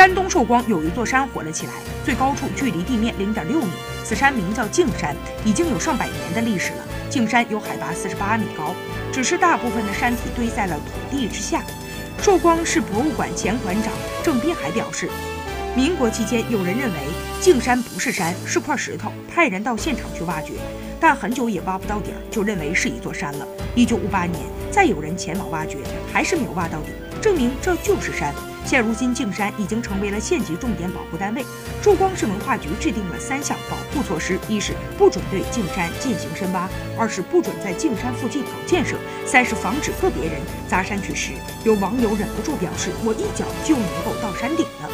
山东寿光有一座山火了起来，最高处距离地面零点六米，此山名叫径山，已经有上百年的历史了。径山有海拔四十八米高，只是大部分的山体堆在了土地之下。寿光市博物馆前馆长郑滨海表示，民国期间有人认为径山不是山，是块石头，派人到现场去挖掘，但很久也挖不到底儿，就认为是一座山了。一九五八年，再有人前往挖掘，还是没有挖到底，证明这就是山。现如今，径山已经成为了县级重点保护单位。寿光市文化局制定了三项保护措施：一是不准对径山进行深挖；二是不准在径山附近搞建设；三是防止个别人砸山取石。有网友忍不住表示：“我一脚就能够到山顶了。”